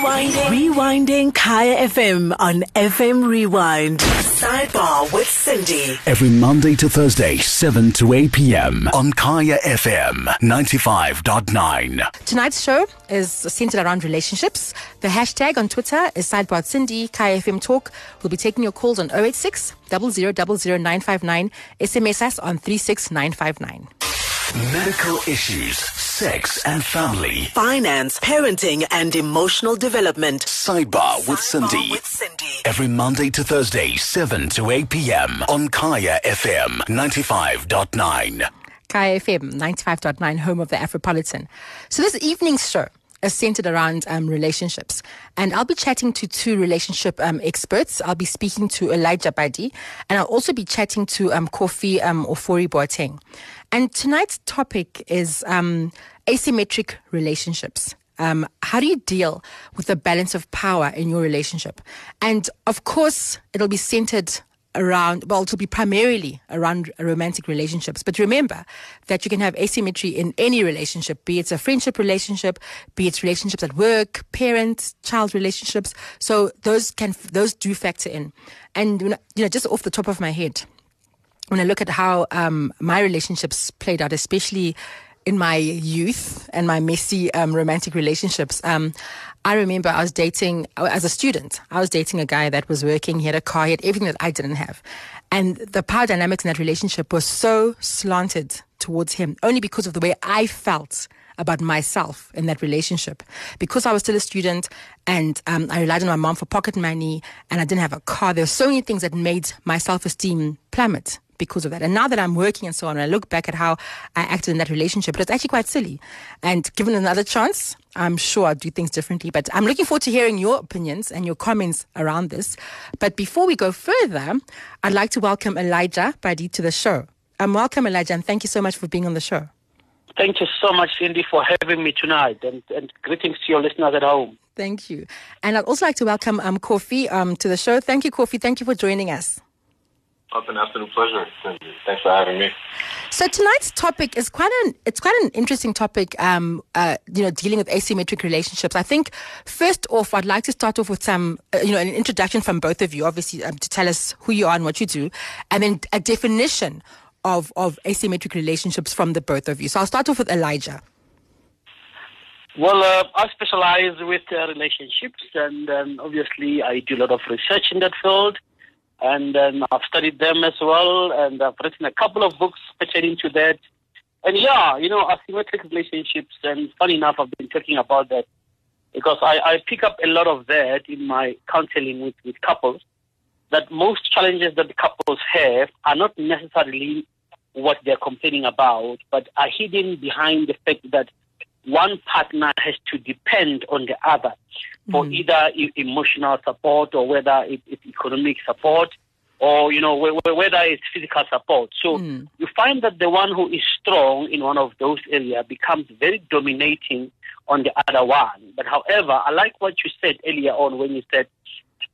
Rewinding. Rewinding Kaya FM on FM Rewind. Sidebar with Sindi. Every Monday to Thursday, 7 to 8 p.m. on Kaya FM 95.9. Tonight's show is centered around relationships. The hashtag on Twitter is Sidebar Sindi, Kaya FM Talk. We'll be taking your calls on 086 0000959. SMS us on 36959. Medical issues, sex and family. Finance, parenting, and emotional development. Sidebar with Sindi. with Sindi. Every Monday to Thursday, 7 to 8 p.m. on Kaya FM 95.9. Kaya FM 95.9, home of the Afropolitan. So this evening's show is centered around um, relationships. And I'll be chatting to two relationship um, experts. I'll be speaking to Elijah Padi, and I'll also be chatting to um, Kofi um, Ofori Boateng. And tonight's topic is um, asymmetric relationships. Um, how do you deal with the balance of power in your relationship? And of course, it'll be centered around, well, it'll be primarily around romantic relationships. But remember that you can have asymmetry in any relationship, be it a friendship relationship, be it relationships at work, parent, child relationships. So those can, those do factor in. And, you know, just off the top of my head, when I look at how um, my relationships played out, especially in my youth and my messy um, romantic relationships, um, I remember I was dating as a student. I was dating a guy that was working. He had a car. He had everything that I didn't have, and the power dynamics in that relationship was so slanted towards him only because of the way I felt about myself in that relationship. Because I was still a student and um, I relied on my mom for pocket money and I didn't have a car, there were so many things that made my self esteem plummet because of that. And now that I'm working and so on, I look back at how I acted in that relationship, but it's actually quite silly. And given another chance, I'm sure I'd do things differently. But I'm looking forward to hearing your opinions and your comments around this. But before we go further, I'd like to welcome Elijah Padi to the show. Um, welcome, Elijah, and thank you so much for being on the show. Thank you so much, Sindi, for having me tonight, and, and greetings to your listeners at home. Thank you. And I'd also like to welcome um, Kofi um, to the show. Thank you, Kofi. Thank you for joining us. It's an absolute pleasure. Thanks for having me. So tonight's topic is quite an it's quite an interesting topic. Um, uh, you know, dealing with asymmetric relationships. I think first off, I'd like to start off with some, uh, you know, an introduction from both of you, obviously, um, to tell us who you are and what you do, and then a definition of of asymmetric relationships from the both of you. So I'll start off with Elijah. Well, uh, I specialize with uh, relationships, and um, obviously, I do a lot of research in that field and um, I've studied them as well, and I've written a couple of books pertaining to that. And yeah, you know, asymmetric relationships, and funny enough, I've been talking about that because I, I pick up a lot of that in my counseling with, with couples, that most challenges that the couples have are not necessarily what they're complaining about, but are hidden behind the fact that one partner has to depend on the other for mm. either e- emotional support or whether it, it's economic support or you know whether it's physical support. So mm. you find that the one who is strong in one of those areas becomes very dominating on the other one. But however, I like what you said earlier on when you said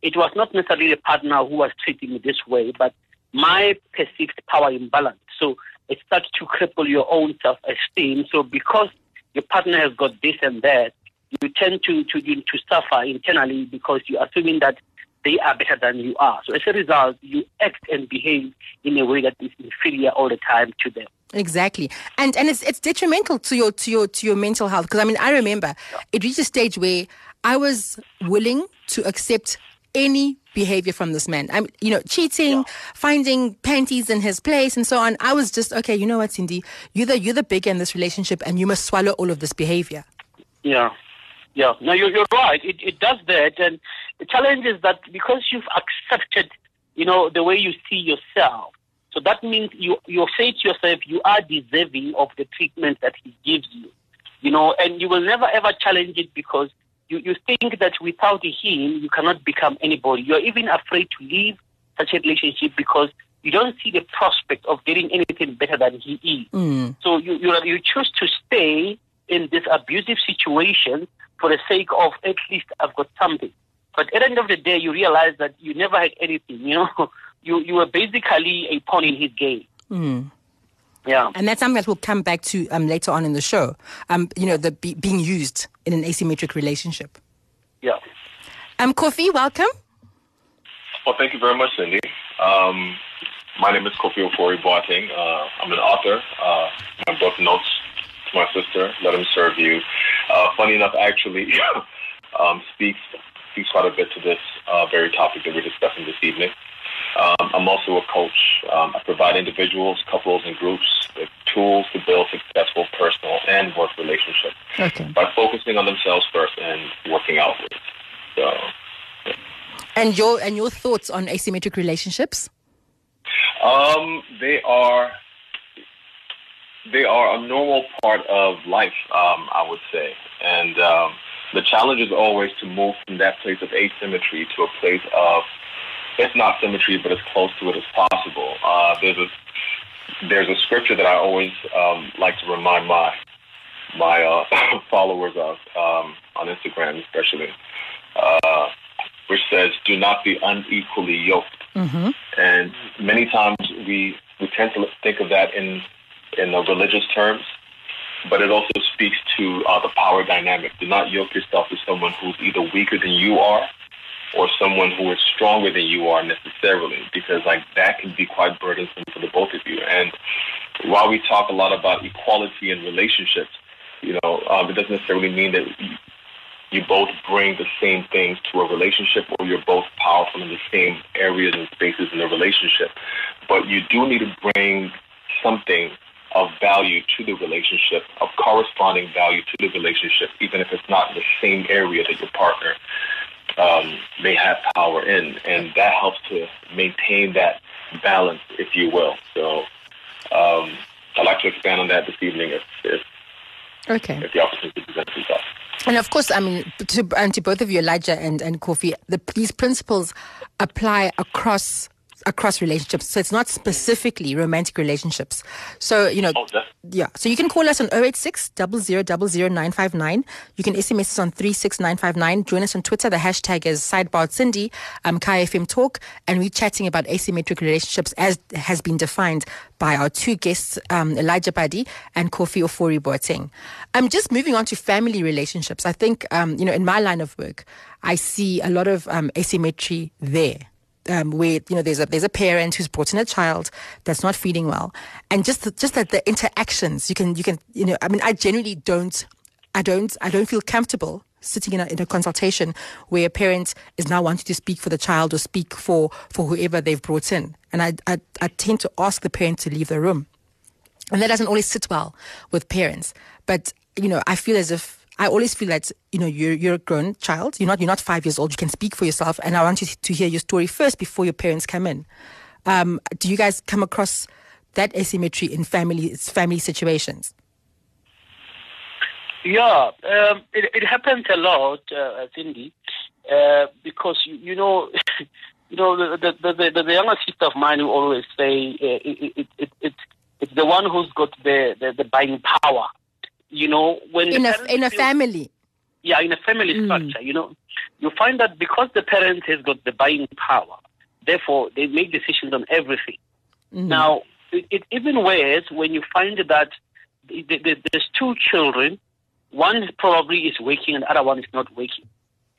it was not necessarily the partner who was treating me this way, but my perceived power imbalance. So it starts to cripple your own self-esteem. So because your partner has got this and that, you tend to, to, to suffer internally because you're assuming that they are better than you are. So as a result, you act and behave in a way that is inferior all the time to them. Exactly, and and it's it's detrimental to your to your to your mental health. Because I mean, I remember it reached a stage where I was willing to accept any behavior from this man. I'm, you know, cheating, yeah. finding panties in his place, and so on. I was just okay. You know what, Sindi? You're the you're the big in this relationship, and you must swallow all of this behavior. Yeah, yeah. No, you're you're right. It it does that, and the challenge is that because you've accepted, you know, the way you see yourself. So that means you you say to yourself, you are deserving of the treatment that he gives you, you know, and you will never ever challenge it because you, you think that without him, you cannot become anybody. You're even afraid to leave such a relationship because you don't see the prospect of getting anything better than he is. Mm. So you, you, you choose to stay in this abusive situation for the sake of at least I've got something. But at the end of the day, you realize that you never had anything. You know, you you were basically a pawn in his game. Mm. Yeah. And that's something that we'll come back to um, later on in the show. Um, you know, the be, being used in an asymmetric relationship. Yeah. Um, Kofi, welcome. Well, thank you very much, Sindi. Um, my name is Kofi Ofori Boateng. Uh, I'm an author. Uh, my book, Notes to My Sister, Let Him Serve You. Uh, funny enough, actually, um, speaks, speaks quite a bit to this uh, very topic that we're discussing this evening. Um, I'm also a coach. Um, I provide individuals, couples, and groups with tools to build successful personal and work relationships Okay. by focusing on themselves first and working outwards. So, And your and your thoughts on asymmetric relationships? um, they are they are a normal part of life, um, I would say, and um, the challenge is always to move from that place of asymmetry to a place of it's not symmetry, but as close to it as possible. Uh, there's a there's a scripture that I always um, like to remind my my uh, followers of um, on Instagram, especially, uh, which says, "Do not be unequally yoked." Mm-hmm. And many times we we tend to think of that in in the religious terms, but it also speaks to uh, the power dynamic. Do not yoke yourself to someone who's either weaker than you are or someone who is stronger than you are necessarily, because like that can be quite burdensome for the both of you. And while we talk a lot about equality in relationships, you know, um, it doesn't necessarily mean that you, both bring the same things to a relationship or you're both powerful in the same areas and spaces in the relationship. But you do need to bring something of value to the relationship, of corresponding value to the relationship, even if it's not in the same area that your partner um, may have power in. And that helps to maintain that balance, if you will. So um, I'd like to expand on that this evening if, if, Okay. if the opportunity presents itself. And of course, I mean, to, and to both of you, Elijah and, and Kofi, the, these principles apply across across relationships. So it's not specifically romantic relationships. So, you know, Oh, yeah. So you can call us on 086 0000959. You can SMS us on 36959. Join us on Twitter. The hashtag is sidebar Sindi, um, KFM Talk. And we're chatting about asymmetric relationships as has been defined by our two guests, um, Elijah Padi and Kofi Ofori Boateng. Um, just moving on to family relationships. I think, um, you know, in my line of work, I see a lot of um, asymmetry there um, where you know there's a there's a parent who's brought in a child that's not feeling well, and just the, just that the interactions you can you can you know I mean I generally don't I don't I don't feel comfortable sitting in a, in a consultation where a parent is now wanting to speak for the child or speak for for whoever they've brought in, and I I, I tend to ask the parent to leave the room, and that doesn't always sit well with parents, but you know I feel as if I always feel that you know you're you're a grown child. You're not you're not five years old. You can speak for yourself, and I want you to hear your story first before your parents come in. Um, do you guys come across that asymmetry in family family situations? Yeah, um, it, it happens a lot, uh, Sindi, uh, because you, you know, you know the the, the the younger sister of mine who always say uh, it, it, it it's the one who's got the, the, the buying power. You know, when In a in a feel- family. yeah, in a family Mm. structure, you know, you find that because the parent has got the buying power, therefore they make decisions on everything. Mm. Now, it, it even worse when you find that the, the, the, there's two children, one probably is working and the other one is not working.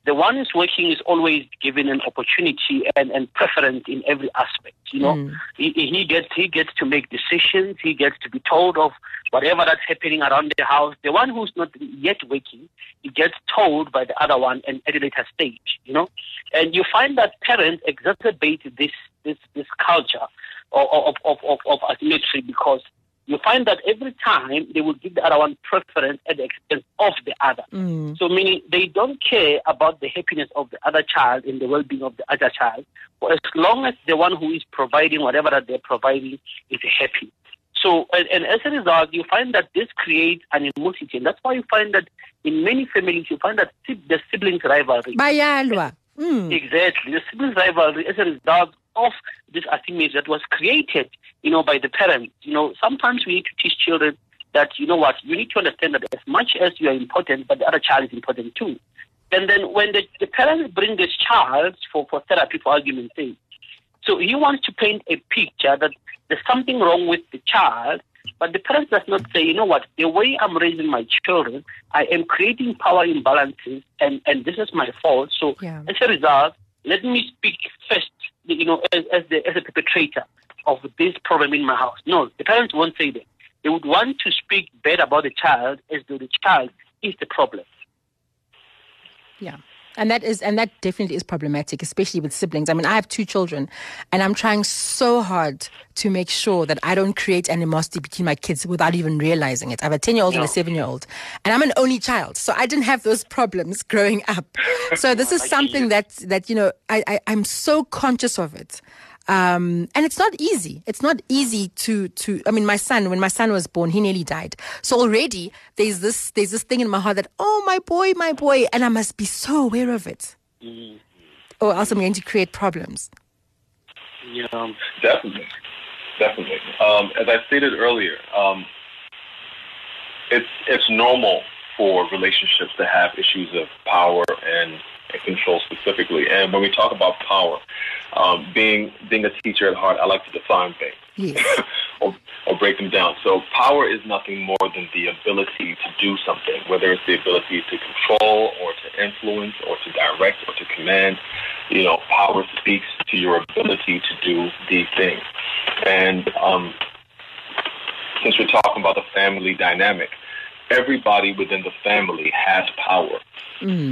The one who's working is always given an opportunity and, and preference in every aspect. You know, Mm. he, he gets he gets to make decisions. He gets to be told of whatever that's happening around the house. The one who's not yet working, he gets told by the other one and at a later stage. You know, and you find that parents exacerbate this this this culture of of of, of, of asymmetry because you find that every time they will give the other one preference at the expense of the other. Mm. So meaning they don't care about the happiness of the other child and the well-being of the other child, for as long as the one who is providing whatever that they're providing is happy. So, and, and as a result, you find that this creates animosity, and that's why you find that in many families you find that the siblings rivalry. Bayalwa. Mm. Exactly. The siblings rivalry as a result of this asymmetry that was created, you know, by the parents. You know, sometimes we need to teach children that, you know what, you need to understand that as much as you are important, but the other child is important too. And then when the, the parents bring this child for, for therapy, for argument's sake, so he wants to paint a picture that there's something wrong with the child, But the parent does not say, you know what, the way I'm raising my children, I am creating power imbalances, and, and this is my fault. So Yeah. as a result, let me speak you know, as, as, the, as a perpetrator of this problem in my house. No, the parents won't say that. They would want to speak bad about the child as though the child is the problem. Yeah. And that is and that definitely is problematic, especially with siblings. I mean, I have two children and I'm trying so hard to make sure that I don't create animosity between my kids without even realizing it. I have a 10 year old and a 7 year old. And I'm an only child. So I didn't have those problems growing up. So this is something that that, you know, I, I, I'm so conscious of it. Um, and it's not easy. It's not easy to, to, I mean, my son, when my son was born, he nearly died. So already there's this, there's this thing in my heart that, oh, my boy, my boy, and I must be so aware of it. Or else I'm going to create problems. Yeah. Definitely, definitely. Um, as I stated earlier, um, it's it's normal for relationships to have issues of power and, and control specifically. And when we talk about power, um, being being a teacher at heart, I like to define things Yes. or, or break them down. So power is nothing more than the ability to do something, whether it's the ability to control or to influence or to direct or to command. You know, power speaks to your ability to do these things. And um, since we're talking about the family dynamic, everybody within the family has power.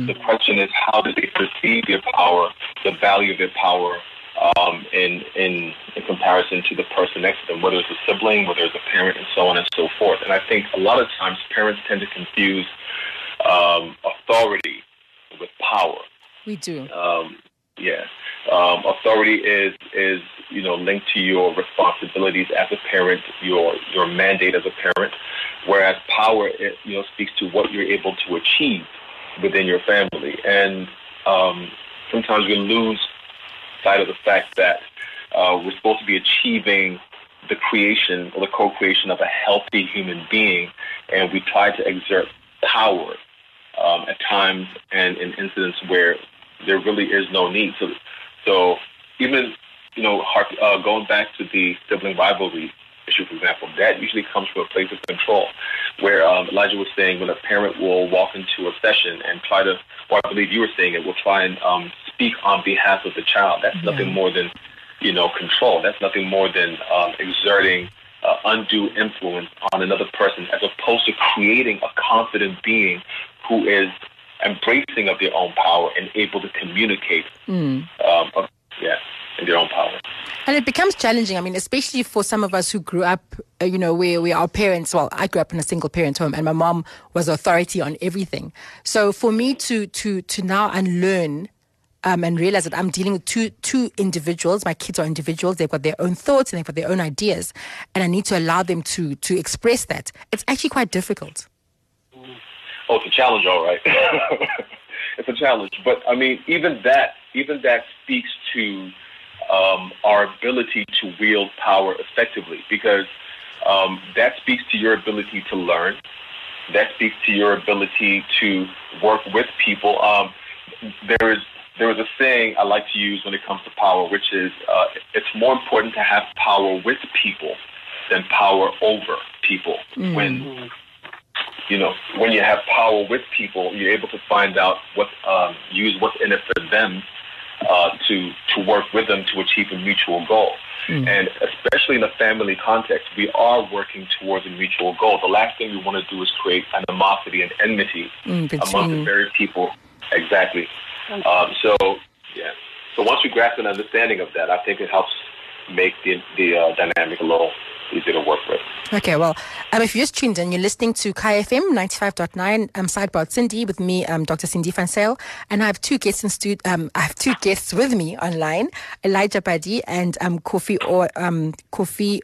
The question is, how do they perceive their power, the value of their power, um, in, in in comparison to the person next to them, whether it's a sibling, whether it's a parent, and so on and so forth. And I think a lot of times parents tend to confuse um, authority with power. We do. Um, yeah, um, authority is is you know linked to your responsibilities as a parent, your your mandate as a parent, whereas power it, you know speaks to what you're able to achieve within your family, and um, sometimes we lose sight of the fact that uh, we're supposed to be achieving the creation or the co-creation of a healthy human being, and we try to exert power um, at times and in incidents where there really is no need. So, so even you know, uh, going back to the sibling rivalry issue, for example, that usually comes from a place of control, where um, Elijah was saying when a parent will walk into a session and try to, or I believe you were saying it, will try and um, speak on behalf of the child. That's nothing more than you know control. That's nothing more than um, exerting uh, undue influence on another person, as opposed to creating a confident being who is embracing of their own power and able to communicate. Um, yeah, in their own power. And it becomes challenging. I mean, especially for some of us who grew up, uh, you know, where, where our parents, well, I grew up in a single parent home and my mom was authority on everything. So for me to, to, to now unlearn um, and realize that I'm dealing with two, two individuals, my kids are individuals, they've got their own thoughts and they've got their own ideas, and I need to allow them to, to express that. It's actually quite difficult. Oh, it's a challenge, all right. it's a challenge, but I mean, even that, even that speaks to um, our ability to wield power effectively, because um, that speaks to your ability to learn. That speaks to your ability to work with people. Um, there is there is a saying I like to use when it comes to power, which is uh, it's more important to have power with people than power over people. When you know, when you have power with people, you're able to find out what, um, use what's in it for them uh, to to work with them to achieve a mutual goal. And especially in a family context, we are working towards a mutual goal. The last thing we want to do is create animosity and enmity Mm, among the very people. Exactly. Um, so yeah. So once we grasp an understanding of that, I think it helps make the the uh, dynamic a little easier to work with. Okay, well, um, if you just tuned in, you're listening to Kaya FM 95.9, um, Sidebar Sindi with me, um, Dr. Sindi Van and I have two guests in um, I have two guests with me online, Elijah Padi and um, Kofi or um, Kofi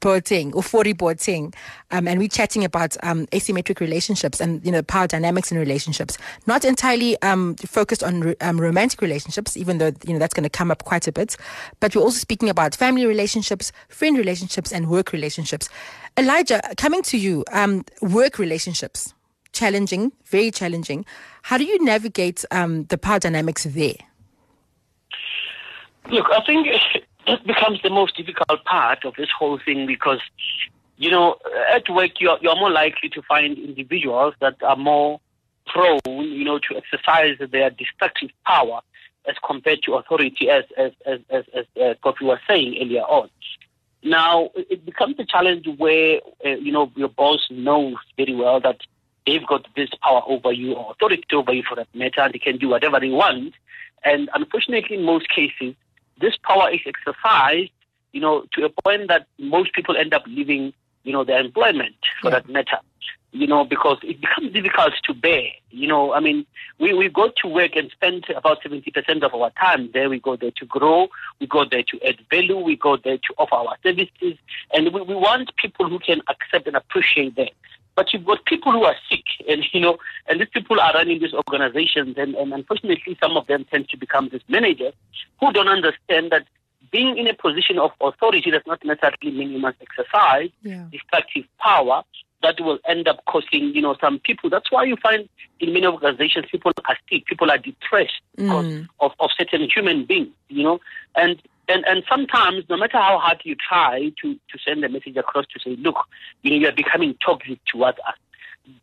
Boateng, Ofori Boateng, um, and we're chatting about um, asymmetric relationships and you know power dynamics in relationships. Not entirely um, focused on um, romantic relationships, even though you know that's going to come up quite a bit. But we're also speaking about family relationships, friend relationships, and work relationships. Elijah, coming to you, um, work relationships, challenging, very challenging. How do you navigate um, the power dynamics there? Look, I think that becomes the most difficult part of this whole thing because you know, at work you're, you're more likely to find individuals that are more prone, you know, to exercise their destructive power as compared to authority, as as as as, as uh, Kofi was saying earlier on. Now it becomes a challenge where uh, you know your boss knows very well that they've got this power over you or authority over you for that matter, and they can do whatever they want. And unfortunately, in most cases, this power is exercised, you know, to a point that most people end up leaving, you know, their employment for Yeah. that matter you know, because it becomes difficult to bear. You know, I mean, we, we go to work and spend about 70% of our time there. We go there to grow. We go there to add value. We go there to offer our services. And we, we want people who can accept and appreciate that. But you've got people who are sick and, you know, and these people are running these organizations. And, and unfortunately, some of them tend to become these managers who don't understand that being in a position of authority does not necessarily mean you must exercise Yeah. destructive power that will end up costing, you know, some people. That's why you find in many organizations people are sick, people are depressed because Mm. of, of certain human beings, you know. And, and and sometimes no matter how hard you try to, to send a message across to say, look, you know, you are becoming toxic towards us.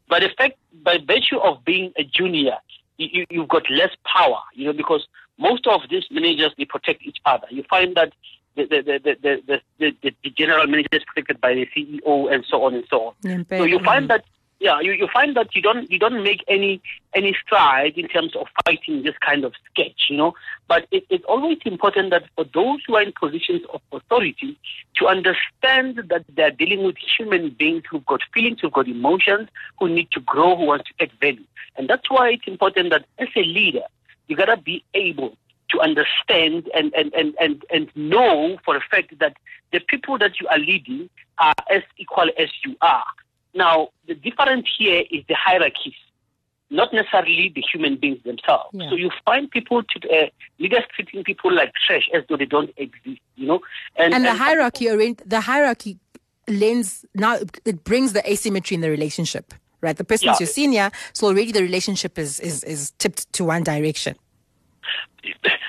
But the fact by virtue of being a junior, you, you, you've got less power, you know, because most of these managers they protect each other. You find that the the the the, the, the, the, the general manager is protected by the CEO and so on and so on. So you find that yeah, you, you find that you don't you don't make any any stride in terms of fighting this kind of sketch, you know. But it, it's always important that for those who are in positions of authority to understand that they're dealing with human beings who've got feelings, who've got emotions, who need to grow, who want to add value. And that's why it's important that as a leader, you gotta be able to understand and, and, and, and, and know for a fact that the people that you are leading are as equal as you are. Now, the difference here is the hierarchies, not necessarily the human beings themselves. Yeah. So you find people, to, uh, leaders treating people like trash as though they don't exist, you know? and the hierarchy arrange the hierarchy lends now it brings the asymmetry in the relationship right the person's Yeah. your senior so already the relationship is is is tipped to one direction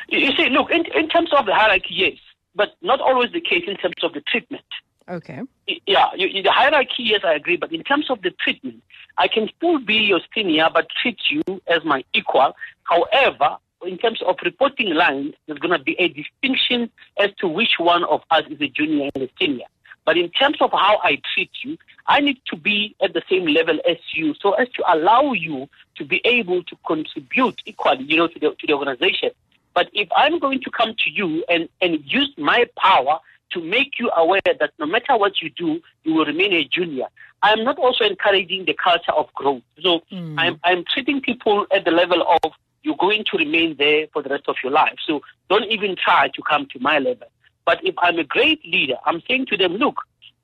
You see, look, in, in terms of the hierarchy, yes, but not always the case in terms of the treatment. Okay Yeah, you, you- the hierarchy, yes, I agree. But in terms of the treatment, I can still be your senior, but treat you as my equal. However, in terms of reporting lines, there's going to be a distinction as to which one of us is a junior and a senior. But in terms of how I treat you, I need to be at the same level as you, so as to allow you to be able to contribute equally, you know, to the to the organization. But if I'm going to come to you and, and use my power to make you aware that no matter what you do, you will remain a junior, I'm not also encouraging the culture of growth. So hmm. I'm, I'm treating people at the level of you're going to remain there for the rest of your life. So don't even try to come to my level. But if I'm a great leader, I'm saying to them, look,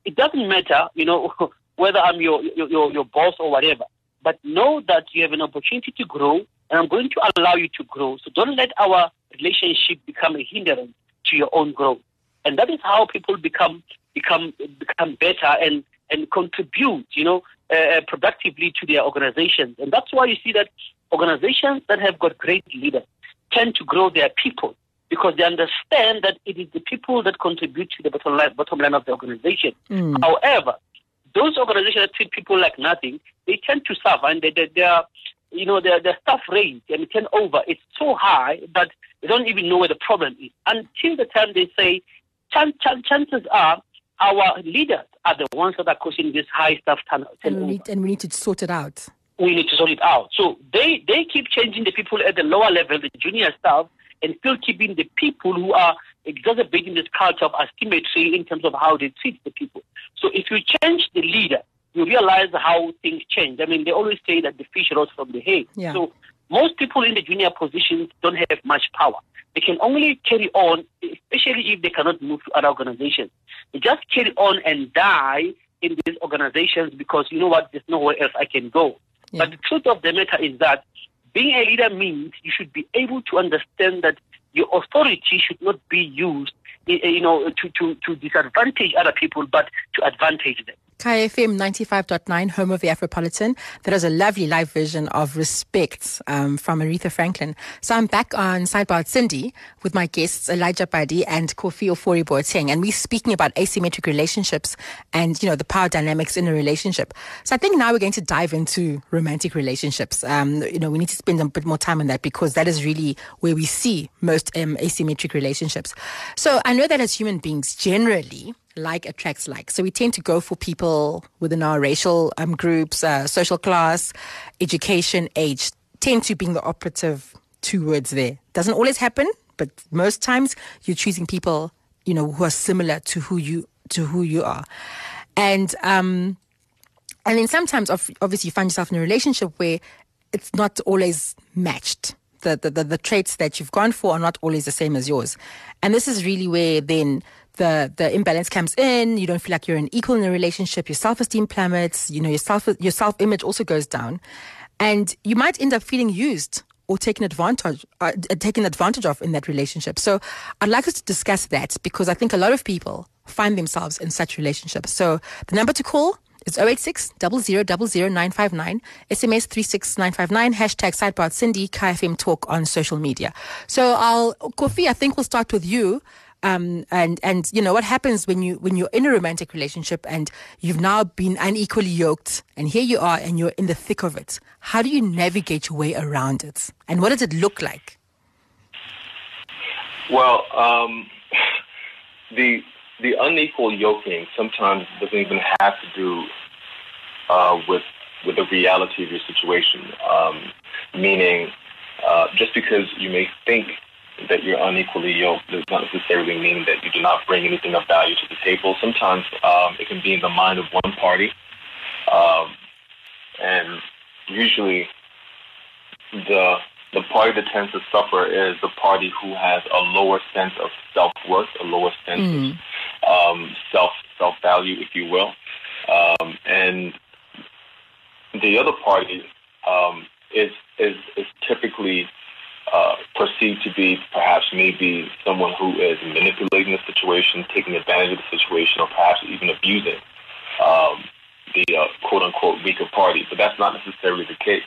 it doesn't matter, you know, whether I'm your, your, your, your boss or whatever. But know that you have an opportunity to grow, and I'm going to allow you to grow. So don't let our relationship become a hindrance to your own growth. And that is how people become become become better and and contribute, you know, uh, productively to their organizations. And that's why you see that organizations that have got great leaders tend to grow their people because they understand that it is the people that contribute to the bottom line, bottom line of the organization. However, those organizations that treat people like nothing, they tend to suffer and they, they, they are, you know, their, their staff rate and turnover is so high that they don't even know where the problem is. Until the time they say, chances are our leaders are the ones that are causing this high staff turn- and we turnover need and we need to sort it out we need to sort it out. So they, they keep changing the people at the lower level, the junior staff, and still keeping the people who are exacerbating this culture of asymmetry in terms of how they treat the people. So if you change the leader, you realize how things change. I mean, they always say that the fish rose from the head. Yeah. So most people in the junior positions don't have much power. They can only carry on, especially if they cannot move to other organizations. They just carry on and die in these organizations because you know what, there's nowhere else I can go. Yeah. But the truth of the matter is that being a leader means you should be able to understand that your authority should not be used, eh, eh, you know, to, to, to disadvantage other people, but to advantage them. Kaya FM 95.9, home of the Afropolitan. That was a lovely live version of Respect um, from Aretha Franklin. So I'm back on Sidebar Sindi with my guests Elijah Padi and Kofi Ofori Boateng. And we're speaking about asymmetric relationships and, you know, the power dynamics in a relationship. So I think now we're going to dive into romantic relationships. Um, you know, we need to spend a bit more time on that because that is really where we see most um, asymmetric relationships. So I know that as human beings, generally, like attracts like. So we tend to go for people within our racial um, groups, uh, social class, education, age, tend to being the operative two words there. Doesn't always happen, but most times you're choosing people, you know, who are similar to who you to who you are, and um, and then sometimes, obviously, you find yourself in a relationship where it's not always matched. The, the, the, the traits that you've gone for are not always the same as yours. And this is really where then the the imbalance comes in. You don't feel like you're an equal in a relationship. Your self esteem plummets. You know your self your self image also goes down, and you might end up feeling used or taken advantage uh, taken advantage of in that relationship. So I'd like us to discuss that because I think a lot of people find themselves in such relationships. So the number to call is 086 959 SMS 36959, hashtag sidebar Sindi, KFM Talk on social media. So I'll, Kofi, I think we'll start with you. Um, and and you know what happens when you when you're in a romantic relationship and you've now been unequally yoked, and here you are and you're in the thick of it. How do you navigate your way around it, and what does it look like? Well, um, the the unequal yoking sometimes doesn't even have to do uh, with with the reality of your situation. Um, meaning, uh, just because you may think that you're unequally yoked does not necessarily mean that you do not bring anything of value to the table. Sometimes um, it can be in the mind of one party, um, and usually the the party that tends to suffer is the party who has a lower sense of self worth, a lower sense mm. of um, self self value, if you will, um, and the other party um, is is is typically uh, perceived to be perhaps maybe someone who is manipulating the situation, taking advantage of the situation, or perhaps even abusing um, the uh, quote unquote weaker party. But that's not necessarily the case.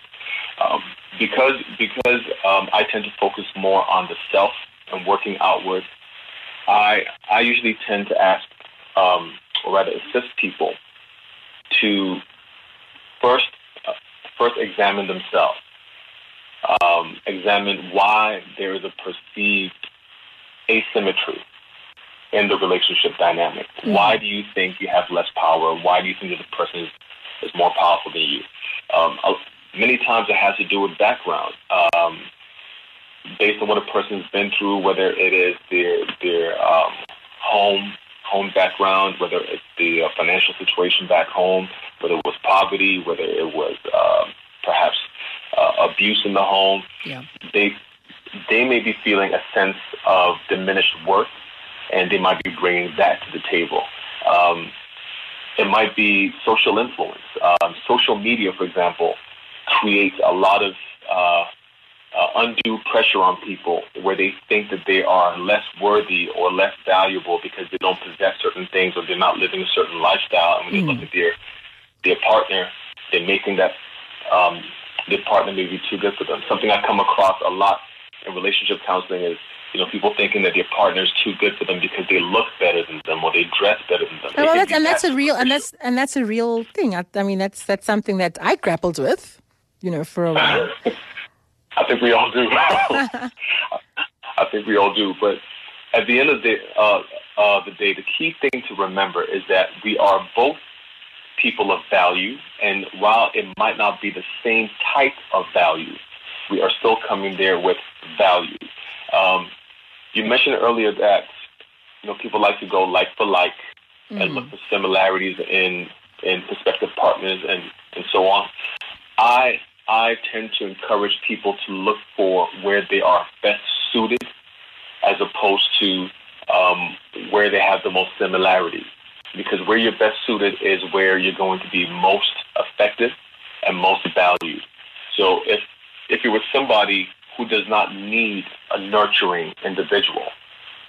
Um, because because um, I tend to focus more on the self and working outward, I I usually tend to ask um, or rather assist people to first uh, first examine themselves um, examine why there is a perceived asymmetry in the relationship dynamic. Mm-hmm. Why do you think you have less power? Why do you think that the person is, is more powerful than you? Um, many times it has to do with background. Um, based on what a person's been through, whether it is their their um, home home background, whether it's the uh, financial situation back home, whether it was poverty, whether it was uh, uh, abuse in the home, yeah. they they may be feeling a sense of diminished worth, and they might be bringing that to the table. Um, it might be social influence. Um, social media, for example, creates a lot of uh, uh, undue pressure on people where they think that they are less worthy or less valuable because they don't possess certain things or they're not living a certain lifestyle. And when mm. they look at their their partner, they may think that um, their partner may be too good for them. Something I come across a lot in relationship counseling is you know, people thinking that their partner is too good for them because they look better than them or they dress better than them. Well, that's, and that's a real and that's and that's a real thing. I, I, mean, that's that's something that I grappled with, you know, for a while. I think we all do. I think we all do. But at the end of the uh, uh, the day, the key thing to remember is that we are both people of value. And while it might not be the same type of value, we are still coming there with value. Um, you mentioned earlier that you know people like to go like for like mm-hmm. and look for similarities in in prospective partners and and so on. I I tend to encourage people to look for where they are best suited, as opposed to um, where they have the most similarities because where you're best suited is where you're going to be most effective and most valued. So if if you're with somebody who does not need a nurturing individual,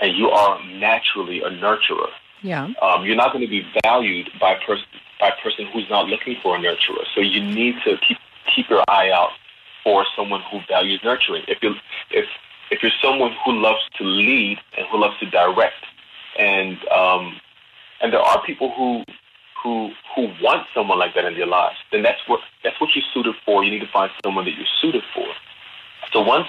and you are naturally a nurturer, yeah, um, you're not going to be valued by a person by a person who's not looking for a nurturer. So you need to keep keep your eye out for someone who values nurturing. If you if if you're someone who loves to lead and who loves to direct, and um, and there are people who who who want someone like that in their lives, then that's what that's what you're suited for. You need to find someone that you're suited for. So once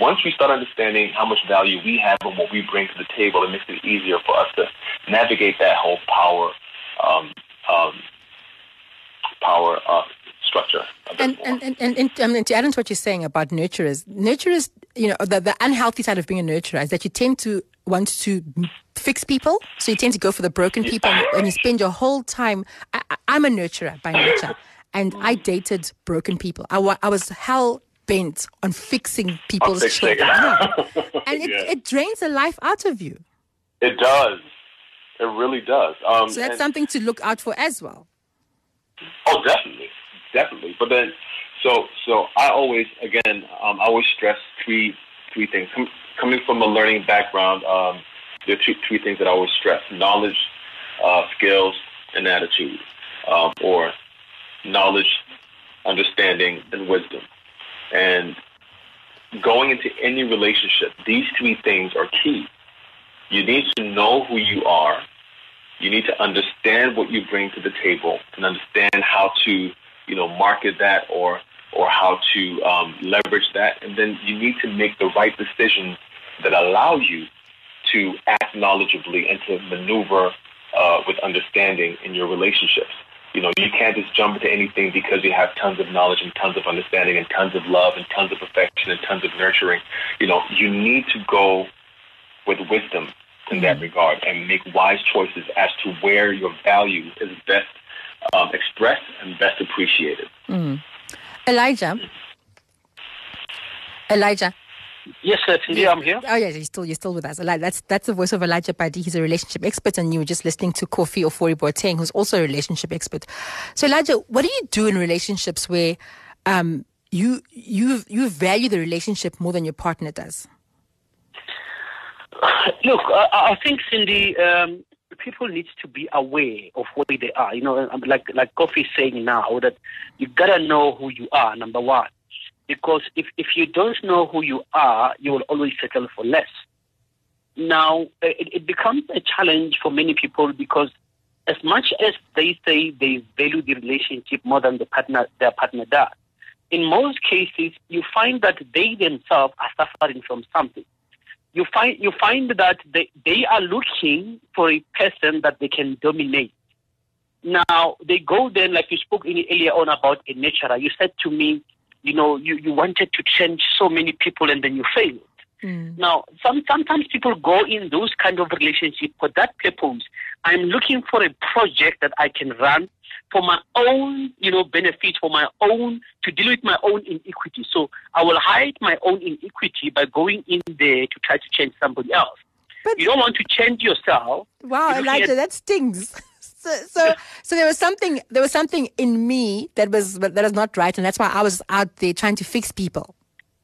once we start understanding how much value we have and what we bring to the table, it makes it easier for us to navigate that whole power um, um, power uh, structure. And and, and, and, and, and, to add on to what you're saying about nurturers, nurturers, you know, the, the unhealthy side of being a nurturer is that you tend to want to fix people. So you tend to go for the broken people and you spend your whole time. I, am a nurturer by nature. And I dated broken people. I, I was hell bent on fixing people's children. And it, yeah. it drains the life out of you. It does. It really does. Um, so that's something to look out for as well. Oh, definitely, definitely. But then, so so I always again um, I always stress three three things. Com- coming from a learning background, um, there are two, three things that I always stress: knowledge, uh, skills, and attitude, um, or knowledge, understanding, and wisdom. And going into any relationship, these three things are key. You need to know who you are. You need to understand what you bring to the table and understand how to, you know, market that or or how to um, leverage that. And then you need to make the right decisions that allow you to act knowledgeably and to maneuver uh, with understanding in your relationships. You know, you can't just jump into anything because you have tons of knowledge and tons of understanding and tons of love and tons of affection and tons of nurturing. You know, you need to go with wisdom in mm-hmm. that regard and make wise choices as to where your value is best um, expressed and best appreciated. Mm. Elijah. Elijah. Yes, sir. Yeah, I'm here. Oh, yes, you're still, you're still with us. That's that's the voice of Elijah Padi. He's a relationship expert, and you were just listening to Kofi Ofori Boateng, who's also a relationship expert. So, Elijah, what do you do in relationships where um, you you you value the relationship more than your partner does? Look, I, I think Sindi, um, people need to be aware of where they are. You know, like like is saying now that you gotta know who you are. Number one because if, if you don't know who you are, you will always settle for less. Now, it, it becomes a challenge for many people because as much as they say they value the relationship more than the partner, their partner does, in most cases, you find that they themselves are suffering from something. You find, you find that they, they are looking for a person that they can dominate. Now, they go then, like you spoke in, earlier on about a nurturer. You said to me, you know, you, you wanted to change so many people and then you failed. Mm. Now, some, sometimes people go in those kind of relationship for that purpose. I'm looking for a project that I can run for my own, you know, benefit, for my own, to deal with my own inequity. So I will hide my own inequity by going in there to try to change somebody else. But you don't want to change yourself. Wow, Elijah, at, that stings. So, so, so there was something, there was something in me that was, that was not right. And that's why I was out there trying to fix people.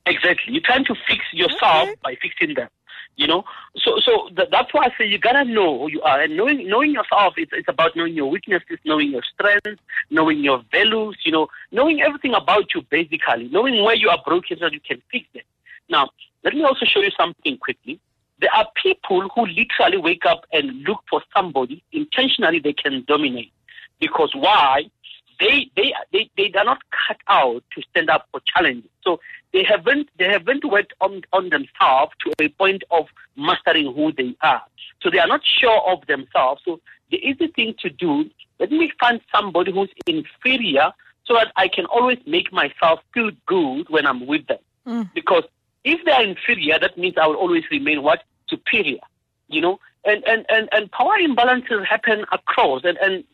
Exactly. You're trying to fix yourself okay. by fixing them. You know, so so th- that's why I say you gotta know who you are, and knowing knowing yourself. It's it's about knowing your weaknesses, knowing your strengths, knowing your values. You know, knowing everything about you, basically, knowing where you are broken so you can fix it Now, let me also show you something quickly. There are people who literally wake up and look for somebody intentionally they can dominate. Because why? They, they, they, they are not cut out to stand up for challenges. So they haven't, they haven't worked on, on themselves to a point of mastering who they are. So they are not sure of themselves. So the easy thing to do, let me find somebody who's inferior so that I can always make myself feel good when I'm with them. Mm. Because if they are inferior, that means I will always remain what? Superior. You know? And and, and, and power imbalances happen across and, and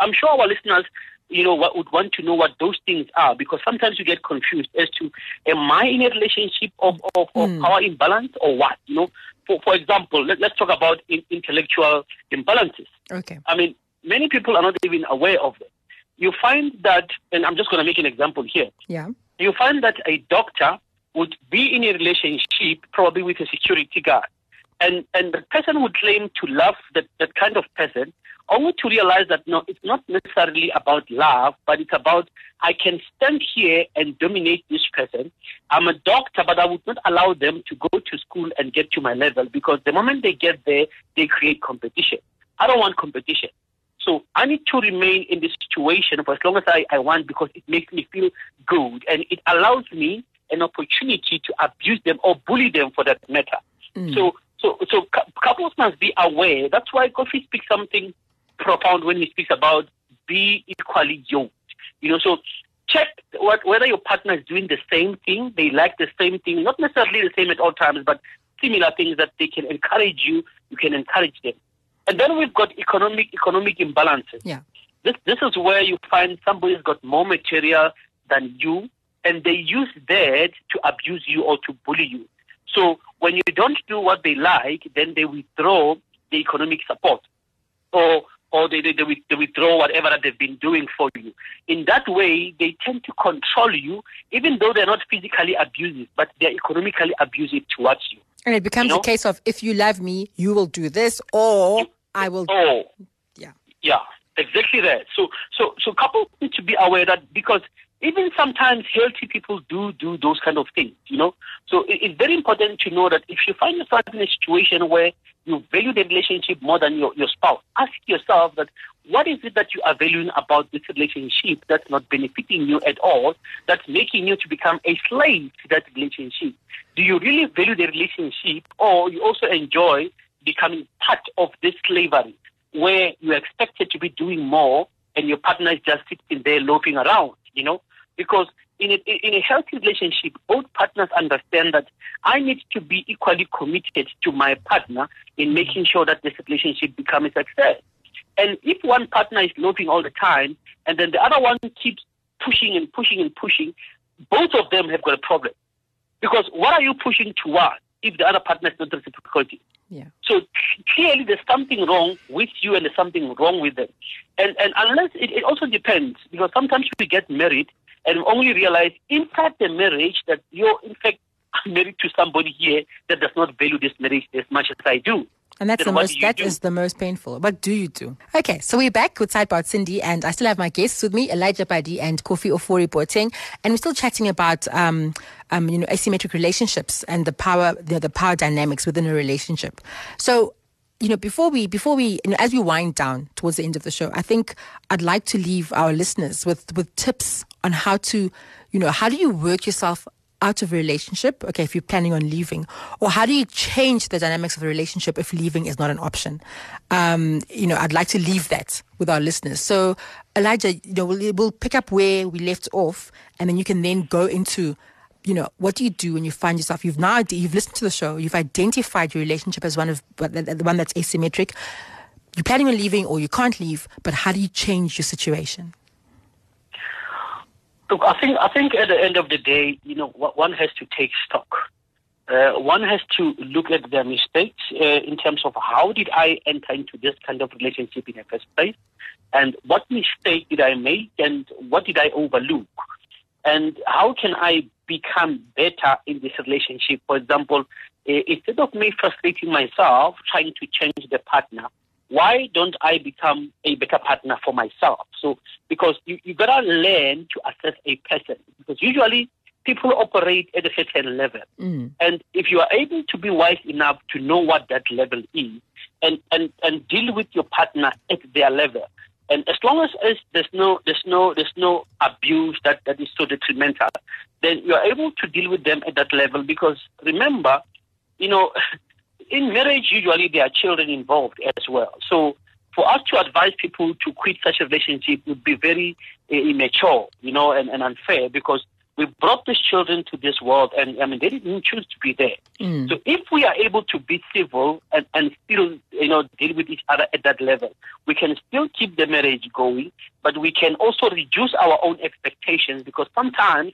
I'm sure our listeners, you know, what would want to know what those things are because sometimes you get confused as to am I in a relationship of, of, of mm. power imbalance or what? You know, for for example, let, us talk about in, intellectual imbalances. Okay. I mean, many people are not even aware of them. You find that, and I'm just going to make an example here. Yeah. You find that a doctor would be in a relationship probably with a security guard. and and the person would claim to love that, that kind of person, only to realize that no, it's not necessarily about love, but it's about I can stand here and dominate this person. I'm a doctor, but I would not allow them to go to school and get to my level because the moment they get there, they create competition. I don't want competition. So I need to remain in this situation for as long as I, I want because it makes me feel good and it allows me an opportunity to abuse them or bully them for that matter. Mm. So so so couples must be aware. That's why Kofi speaks something profound when he speaks about be equally yoked. You know, so check what whether your partner is doing the same thing, they like the same thing, not necessarily the same at all times, but similar things that they can encourage you, you can encourage them. And then we've got economic economic imbalances. Yeah. This this is where you find somebody's got more material than you, and they use that to abuse you or to bully you. So when you don't do what they like, then they withdraw the economic support, or or they, they, they, withdraw whatever that they've been doing for you. In that way, they tend to control you, even though they're not physically abusive, but they're economically abusive towards you. And it becomes you know? a case of if you love me, you will do this, or I will. Oh, yeah, yeah, exactly that. So, so, so couples need to be aware that because even sometimes healthy people do do those kind of things, you know. So it, it's very important to know that if you find yourself in a situation where you value the relationship more than your, your spouse, ask yourself that what is it that you are valuing about this relationship that's not benefiting you at all, that's making you to become a slave to that relationship? Do you really value the relationship or you also enjoy becoming part of this slavery where you're expected to be doing more and your partner is just sitting there loafing around, you know? Because in a, in a healthy relationship, both partners understand that I need to be equally committed to my partner in making sure that this relationship becomes a success. And if one partner is loafing all the time and then the other one keeps pushing and pushing and pushing, both of them have got a problem. Because what are you pushing towards if the other partner is not reciprocating? Yeah. So clearly there's something wrong with you and there's something wrong with them. And and unless it, it also depends because sometimes we get married and only realize inside the marriage that you're in fact married to somebody here that does not value this marriage as much as I do. And that's the most that is the most painful. What do you do? Okay, so we're back with Sidebar Sindi, and I still have my guests with me, Elijah Padi and Kofi Ofori Boateng, and we're still chatting about um, um, you know, asymmetric relationships and the power the, the power dynamics within a relationship. So you know, before we, before we, you know, as we wind down towards the end of the show, I think I'd like to leave our listeners with, with tips on how to, you know, how do you work yourself out of a relationship? Okay, if you're planning on leaving, or how do you change the dynamics of a relationship if leaving is not an option? Um, you know, I'd like to leave that with our listeners. So, Elijah, you know, we'll, we'll pick up where we left off, and then you can then go into you know, what do you do when you find yourself? You've now you've listened to the show, you've identified your relationship as one of the one that's asymmetric. You're planning on leaving, or you can't leave, but how do you change your situation? Look, I think I think at the end of the day, you know, one has to take stock. Uh, one has to look at their mistakes uh, in terms of how did I enter into this kind of relationship in the first place, and what mistake did I make, and what did I overlook, and how can I become better in this relationship? For example, uh, instead of me frustrating myself trying to change the partner, why don't I become a better partner for myself? So, because you, you gotta learn to assess a person because usually people operate at a certain level. Mm. And if you are able to be wise enough to know what that level is and, and, and deal with your partner at their level, and as long as, there's no there's no there's no abuse that, that is so detrimental, then you're able to deal with them at that level because remember, you know, in marriage, usually there are children involved as well. So for us to advise people to quit such a relationship would be very uh, immature, you know, and, and unfair because we brought these children to this world and I mean they didn't choose to be there. Mm. So if we are able to be civil and, and still, you know, deal with each other at that level, we can still keep the marriage going, but we can also reduce our own expectations because sometimes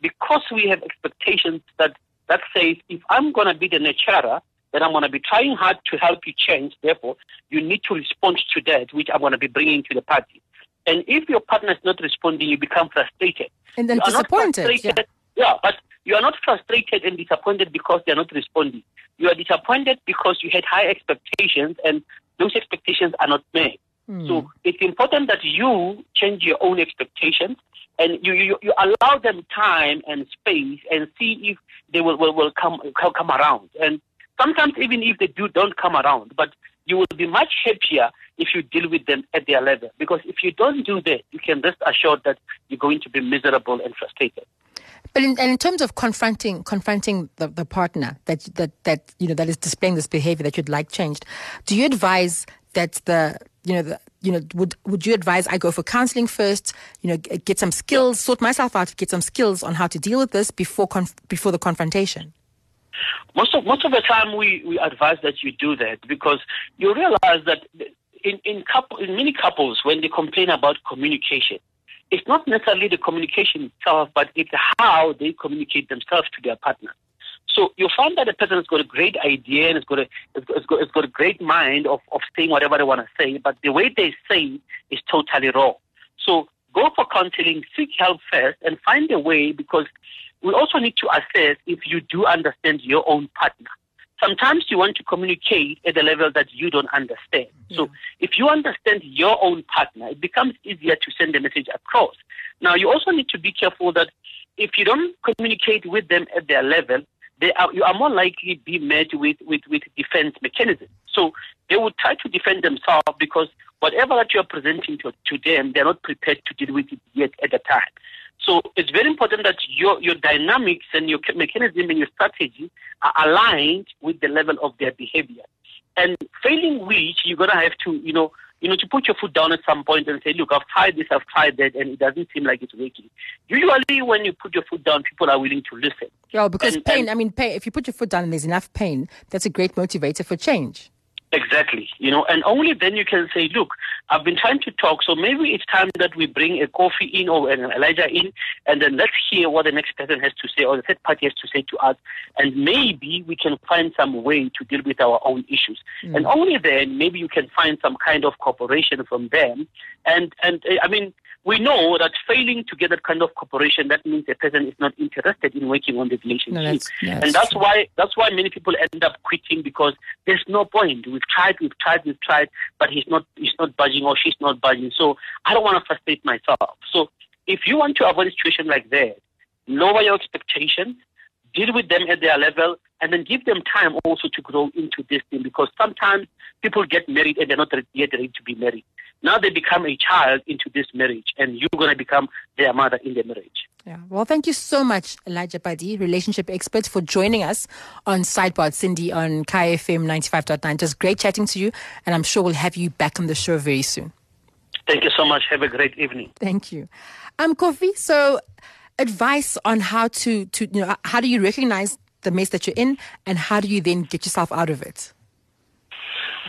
because we have expectations that that says if I'm gonna be the nurturer, then I'm going to be trying hard to help you change. Therefore, you need to respond to that, which I'm going to be bringing to the party. And if your partner is not responding, you become frustrated. And then disappointed. Yeah. Yeah, but you are not frustrated and disappointed because they are not responding. You are disappointed because you had high expectations and those expectations are not met. Hmm. So it's important that you change your own expectations and you, you, you allow them time and space and see if they will, will, will come come around. And sometimes even if they do don't come around, but you will be much happier if you deal with them at their level. Because if you don't do that, you can rest assured that you're going to be miserable and frustrated. But in, and in terms of confronting confronting the, the partner that that that you know that is displaying this behavior that you'd like changed, do you advise that the you know the you know would would you advise I go for counseling first, you know, get some skills, sort myself out, get some skills on how to deal with this before conf- before the confrontation? Most of most of the time, we, we advise that you do that because you realize that in in couple in many couples when they complain about communication, it's not necessarily the communication itself, but it's how they communicate themselves to their partner. So you find that the person has got a great idea and has got a has got, has got, a great mind of, of saying whatever they want to say, but the way they say is totally wrong. So go for counseling, seek help first, and find a way because we also need to assess if you do understand your own partner. Sometimes you want to communicate at a level that you don't understand. So if you understand your own partner, it becomes easier to send the message across. Now you also need to be careful that if you don't communicate with them at their level, they are, you are more likely to be met with, with, with defense mechanisms. So they will try to defend themselves because whatever that you're presenting to, to them, they're not prepared to deal with it yet at the time. So it's very important that your, your dynamics and your mechanism and your strategy are aligned with the level of their behavior. And failing which, you're going to have to, you know, you know, to put your foot down at some point and say, look, I've tried this, I've tried that, and it doesn't seem like it's working. Usually when you put your foot down, people are willing to listen. Yeah, because And- pain. and- I mean, pain. If you put your foot down and there's enough pain, that's a great motivator for change. Exactly. You know, and only then you can say, look, I've been trying to talk, so maybe it's time that we bring a Kofi in or an Elijah in, and then let's hear what the next person has to say or the third party has to say to us, and maybe we can find some way to deal with our own issues. And only then maybe you can find some kind of cooperation from them. And and uh, I mean, we know that failing to get that kind of cooperation, that means the person is not interested in working on the relationship. that's- that's and that's true. why that's why many people end up quitting because there's no point. We've tried, we've tried, we've tried, but he's not he's not budging or she's not budging. So I don't want to frustrate myself. So if you want to avoid a situation like that, lower your expectations, deal with them at their level, and then give them time also to grow into this thing because sometimes people get married and they're not yet ready to be married. Now they become a child into this marriage, and you're going to become their mother in the marriage. Yeah. Well, thank you so much, Elijah Padi, relationship expert, for joining us on Sidebar Sindi on Kaya FM 95.9. Just great chatting to you, and I'm sure we'll have you back on the show very soon. Thank you so much. Have a great evening. Thank you. I'm um, Kofi, so advice on how to, to, you know, how do you recognize the mess that you're in and how do you then get yourself out of it?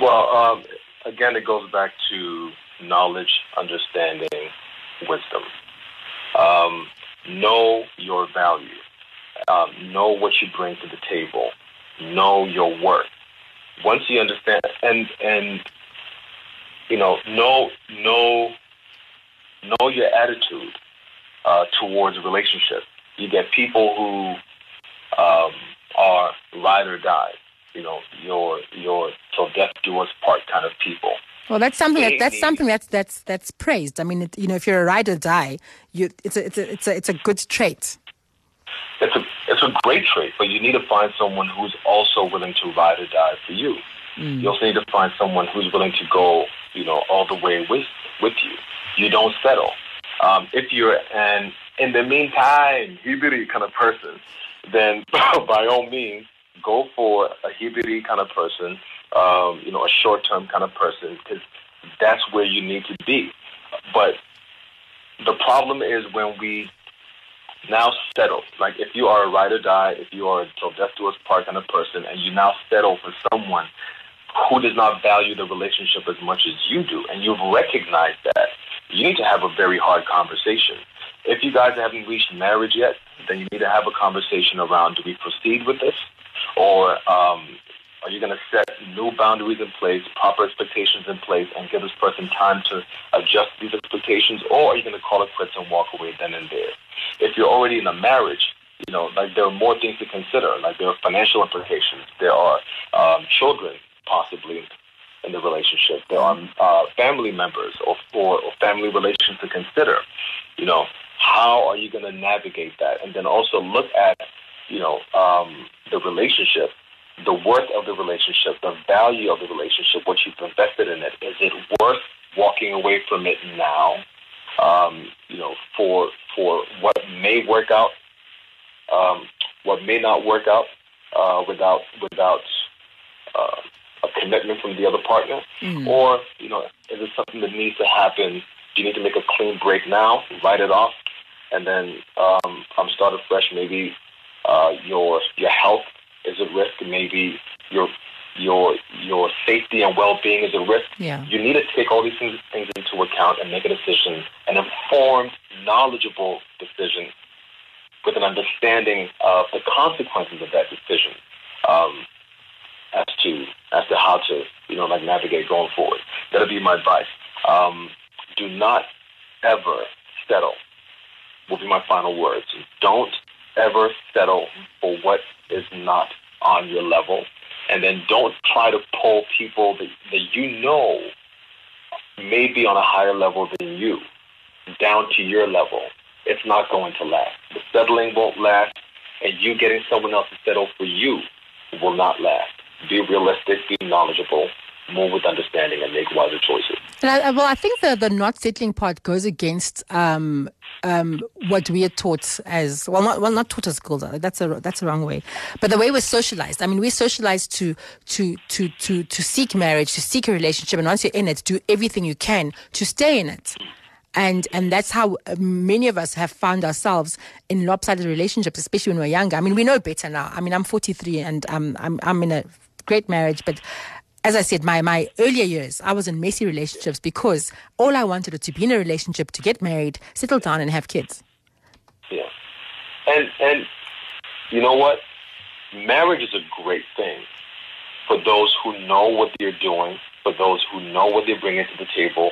Well, um, again, it goes back to knowledge, understanding, wisdom. Um, know your value. Um, know what you bring to the table. Know your worth. Once you understand, and and you know, know know know your attitude uh, towards a relationship. You get people who um, are ride or die. You know, your your till death do us part kind of people. Well, that's something that, that's something that's that's that's praised. I mean, it, you know, if you're a ride or die, you it's a it's a it's a it's a good trait. It's a it's a great trait, but you need to find someone who's also willing to ride or die for you. You also need to find someone who's willing to go, you know, all the way with with you. You don't settle. Um, if you're an in the meantime hibiri kind of person, then by all means go for a hibiri kind of person. Um, you know, a short term kind of person because that's where you need to be. But the problem is when we now settle. Like if you are a ride or die, if you are a till death do us part kind of person, and you now settle for someone who does not value the relationship as much as you do, and you've recognized that, you need to have a very hard conversation. If you guys haven't reached marriage yet, then you need to have a conversation around: Do we proceed with this, or um, are you going to set new boundaries in place, proper expectations in place, and give this person time to adjust these expectations, or are you going to call it quits and walk away then and there? If you're already in a marriage, you know, like there are more things to consider. Like there are financial implications. There are um, children possibly in the relationship. There are uh, family members or, or, or family relations to consider. You know, how are you going to navigate that? And then also look at, you know, um, the relationship, the worth of the relationship, the value of the relationship, what you've invested in it. Is it worth walking away from it now? Um, you know, for for what may work out, um, what may not work out uh, without without uh, a commitment from the other partner, Mm. or you know, is it something that needs to happen? Do you need to make a clean break now, write it off, and then um, um, start afresh? Maybe uh, your your health is at risk. Maybe your your your safety and well being is at risk. Yeah. You need to take all these things, things into account and make a decision, an informed, knowledgeable decision with an understanding of the consequences of that decision um, as to as to how to you know like navigate going forward. That'll be my advice. Um, do not ever settle. Will be my final words. Don't ever settle for what is not on your level, and then don't try to pull people that, that you know may be on a higher level than you down to your level. It's not going to last. The settling won't last, and you getting someone else to settle for you will not last. Be realistic, be knowledgeable, move with understanding, and make wiser choices. I, well, I think the, the not settling part goes against um, um, what we are taught as well, not well, not taught as schools. That's a that's a wrong way. But the way we're socialized. I mean, we're socialized to to to to to seek marriage, to seek a relationship, and once you're in it, do everything you can to stay in it. And and that's how uh, many of us have found ourselves in lopsided relationships, especially when we're younger. I mean, we know better now. I mean, I'm 43 and I'm I'm I'm in a great marriage, but as I said, my, my earlier years, I was in messy relationships because all I wanted was to be in a relationship, to get married, settle down, and have kids. Yeah. And and you know what? Marriage is a great thing for those who know what they're doing, for those who know what they're bringing to the table,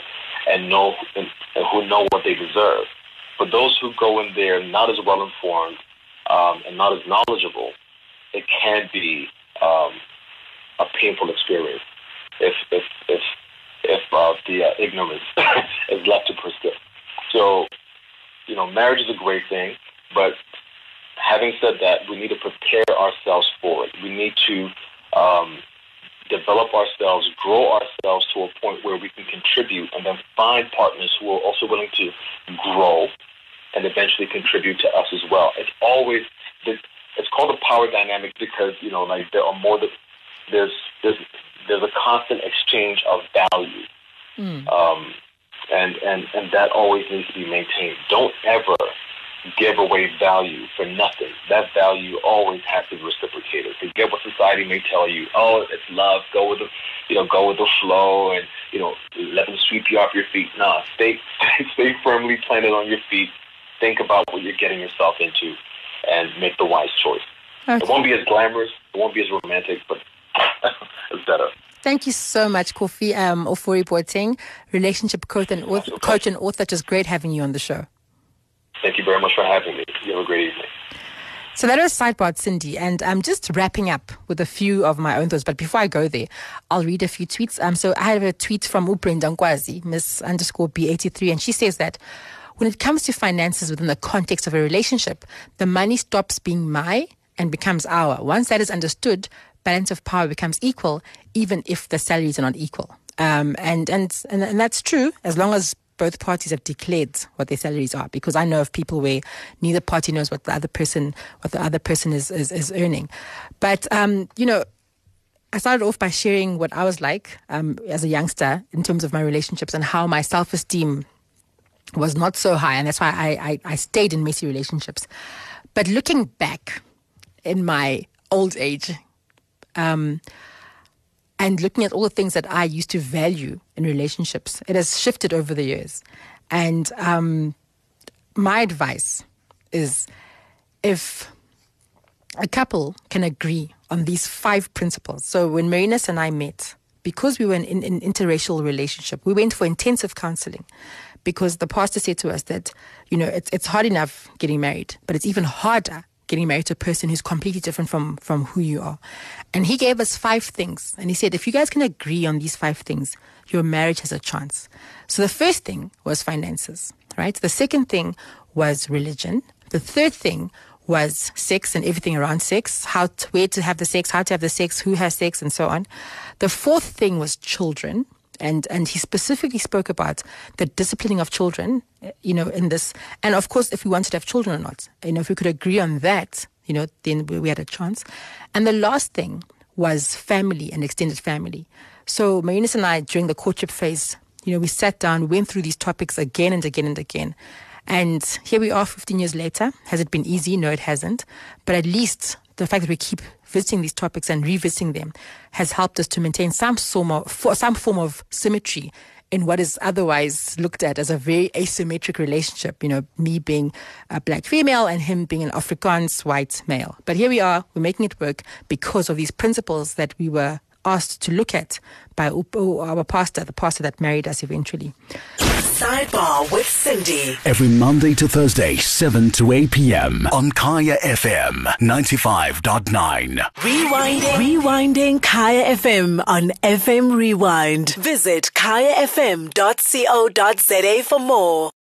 and know and, who know what they deserve. For those who go in there not as well informed um, and not as knowledgeable, it can be um, a painful experience if if if if uh, the uh, ignorance is left to persist. So you know, marriage is a great thing, but having said that, we need to prepare ourselves for it. We need to um, develop ourselves, grow ourselves to a point where we can contribute, and then find partners who are also willing to grow and eventually contribute to us as well. It's always it's called a power dynamic because you know, like there are more there's there's there's a constant exchange of value. Um, and, and, and that always needs to be maintained. Don't ever give away value for nothing. That value always has to be reciprocated. Forget what society may tell you. Oh, it's love. Go with the, you know, go with the flow, and you know, let them sweep you off your feet. Nah, stay, stay firmly planted on your feet. Think about what you're getting yourself into, and make the wise choice. Okay. It won't be as glamorous. It won't be as romantic, but. Thank you so much, Kofi um, Ofori Boateng, relationship coach and author, coach and author. Just great having you on the show. Thank you very much for having me. You have a great evening. So that was Sidebar Sindi, and I'm just wrapping up with a few of my own thoughts. But before I go there, I'll read a few tweets. Um, so I have a tweet from Ubrenda Nkwazi, Miss underscore B83, and she says that when it comes to finances within the context of a relationship, the money stops being my and becomes our. Once that is understood, balance of power becomes equal, even if the salaries are not equal. Um, and, and, and, and that's true as long as both parties have declared what their salaries are because I know of people where neither party knows what the other person what the other person is is, is earning. But um, you know, I started off by sharing what I was like um, as a youngster in terms of my relationships and how my self esteem was not so high, and that's why I, I, I stayed in messy relationships. But looking back in my old age, um, and looking at all the things that I used to value in relationships, it has shifted over the years. And um, my advice is if a couple can agree on these five principles. So when Marinus and I met, because we were in an in, in interracial relationship, we went for intensive counseling because the pastor said to us that, you know, it's, it's hard enough getting married, but it's even harder getting married to a person who's completely different from from who you are. And he gave us five things. And he said, if you guys can agree on these five things, your marriage has a chance. So the first thing was finances, right? The second thing was religion. The third thing was sex and everything around sex, how to, where to have the sex, how to have the sex, who has sex, and so on. The fourth thing was children, and and he specifically spoke about the disciplining of children, you know, in this, and of course, if we wanted to have children or not, you know, if we could agree on that, you know, then we, had a chance. And the last thing was family and extended family. So Marinus and I, during the courtship phase, you know, we sat down, went through these topics again and again and again. And here we are 15 years later. Has it been easy? No, it hasn't. But at least the fact that we keep visiting these topics and revisiting them has helped us to maintain some form of, some form of symmetry in what is otherwise looked at as a very asymmetric relationship. You know, me being a black female and him being an Afrikaans white male. But here we are, we're making it work because of these principles that we were asked to look at by our pastor, the pastor that married us eventually. Sidebar with Sindi. Every Monday to Thursday, 7 to 8 p.m. on Kaya FM 95.9. Rewinding. Rewinding Kaya FM on FM Rewind. Visit kayafm.co.za for more.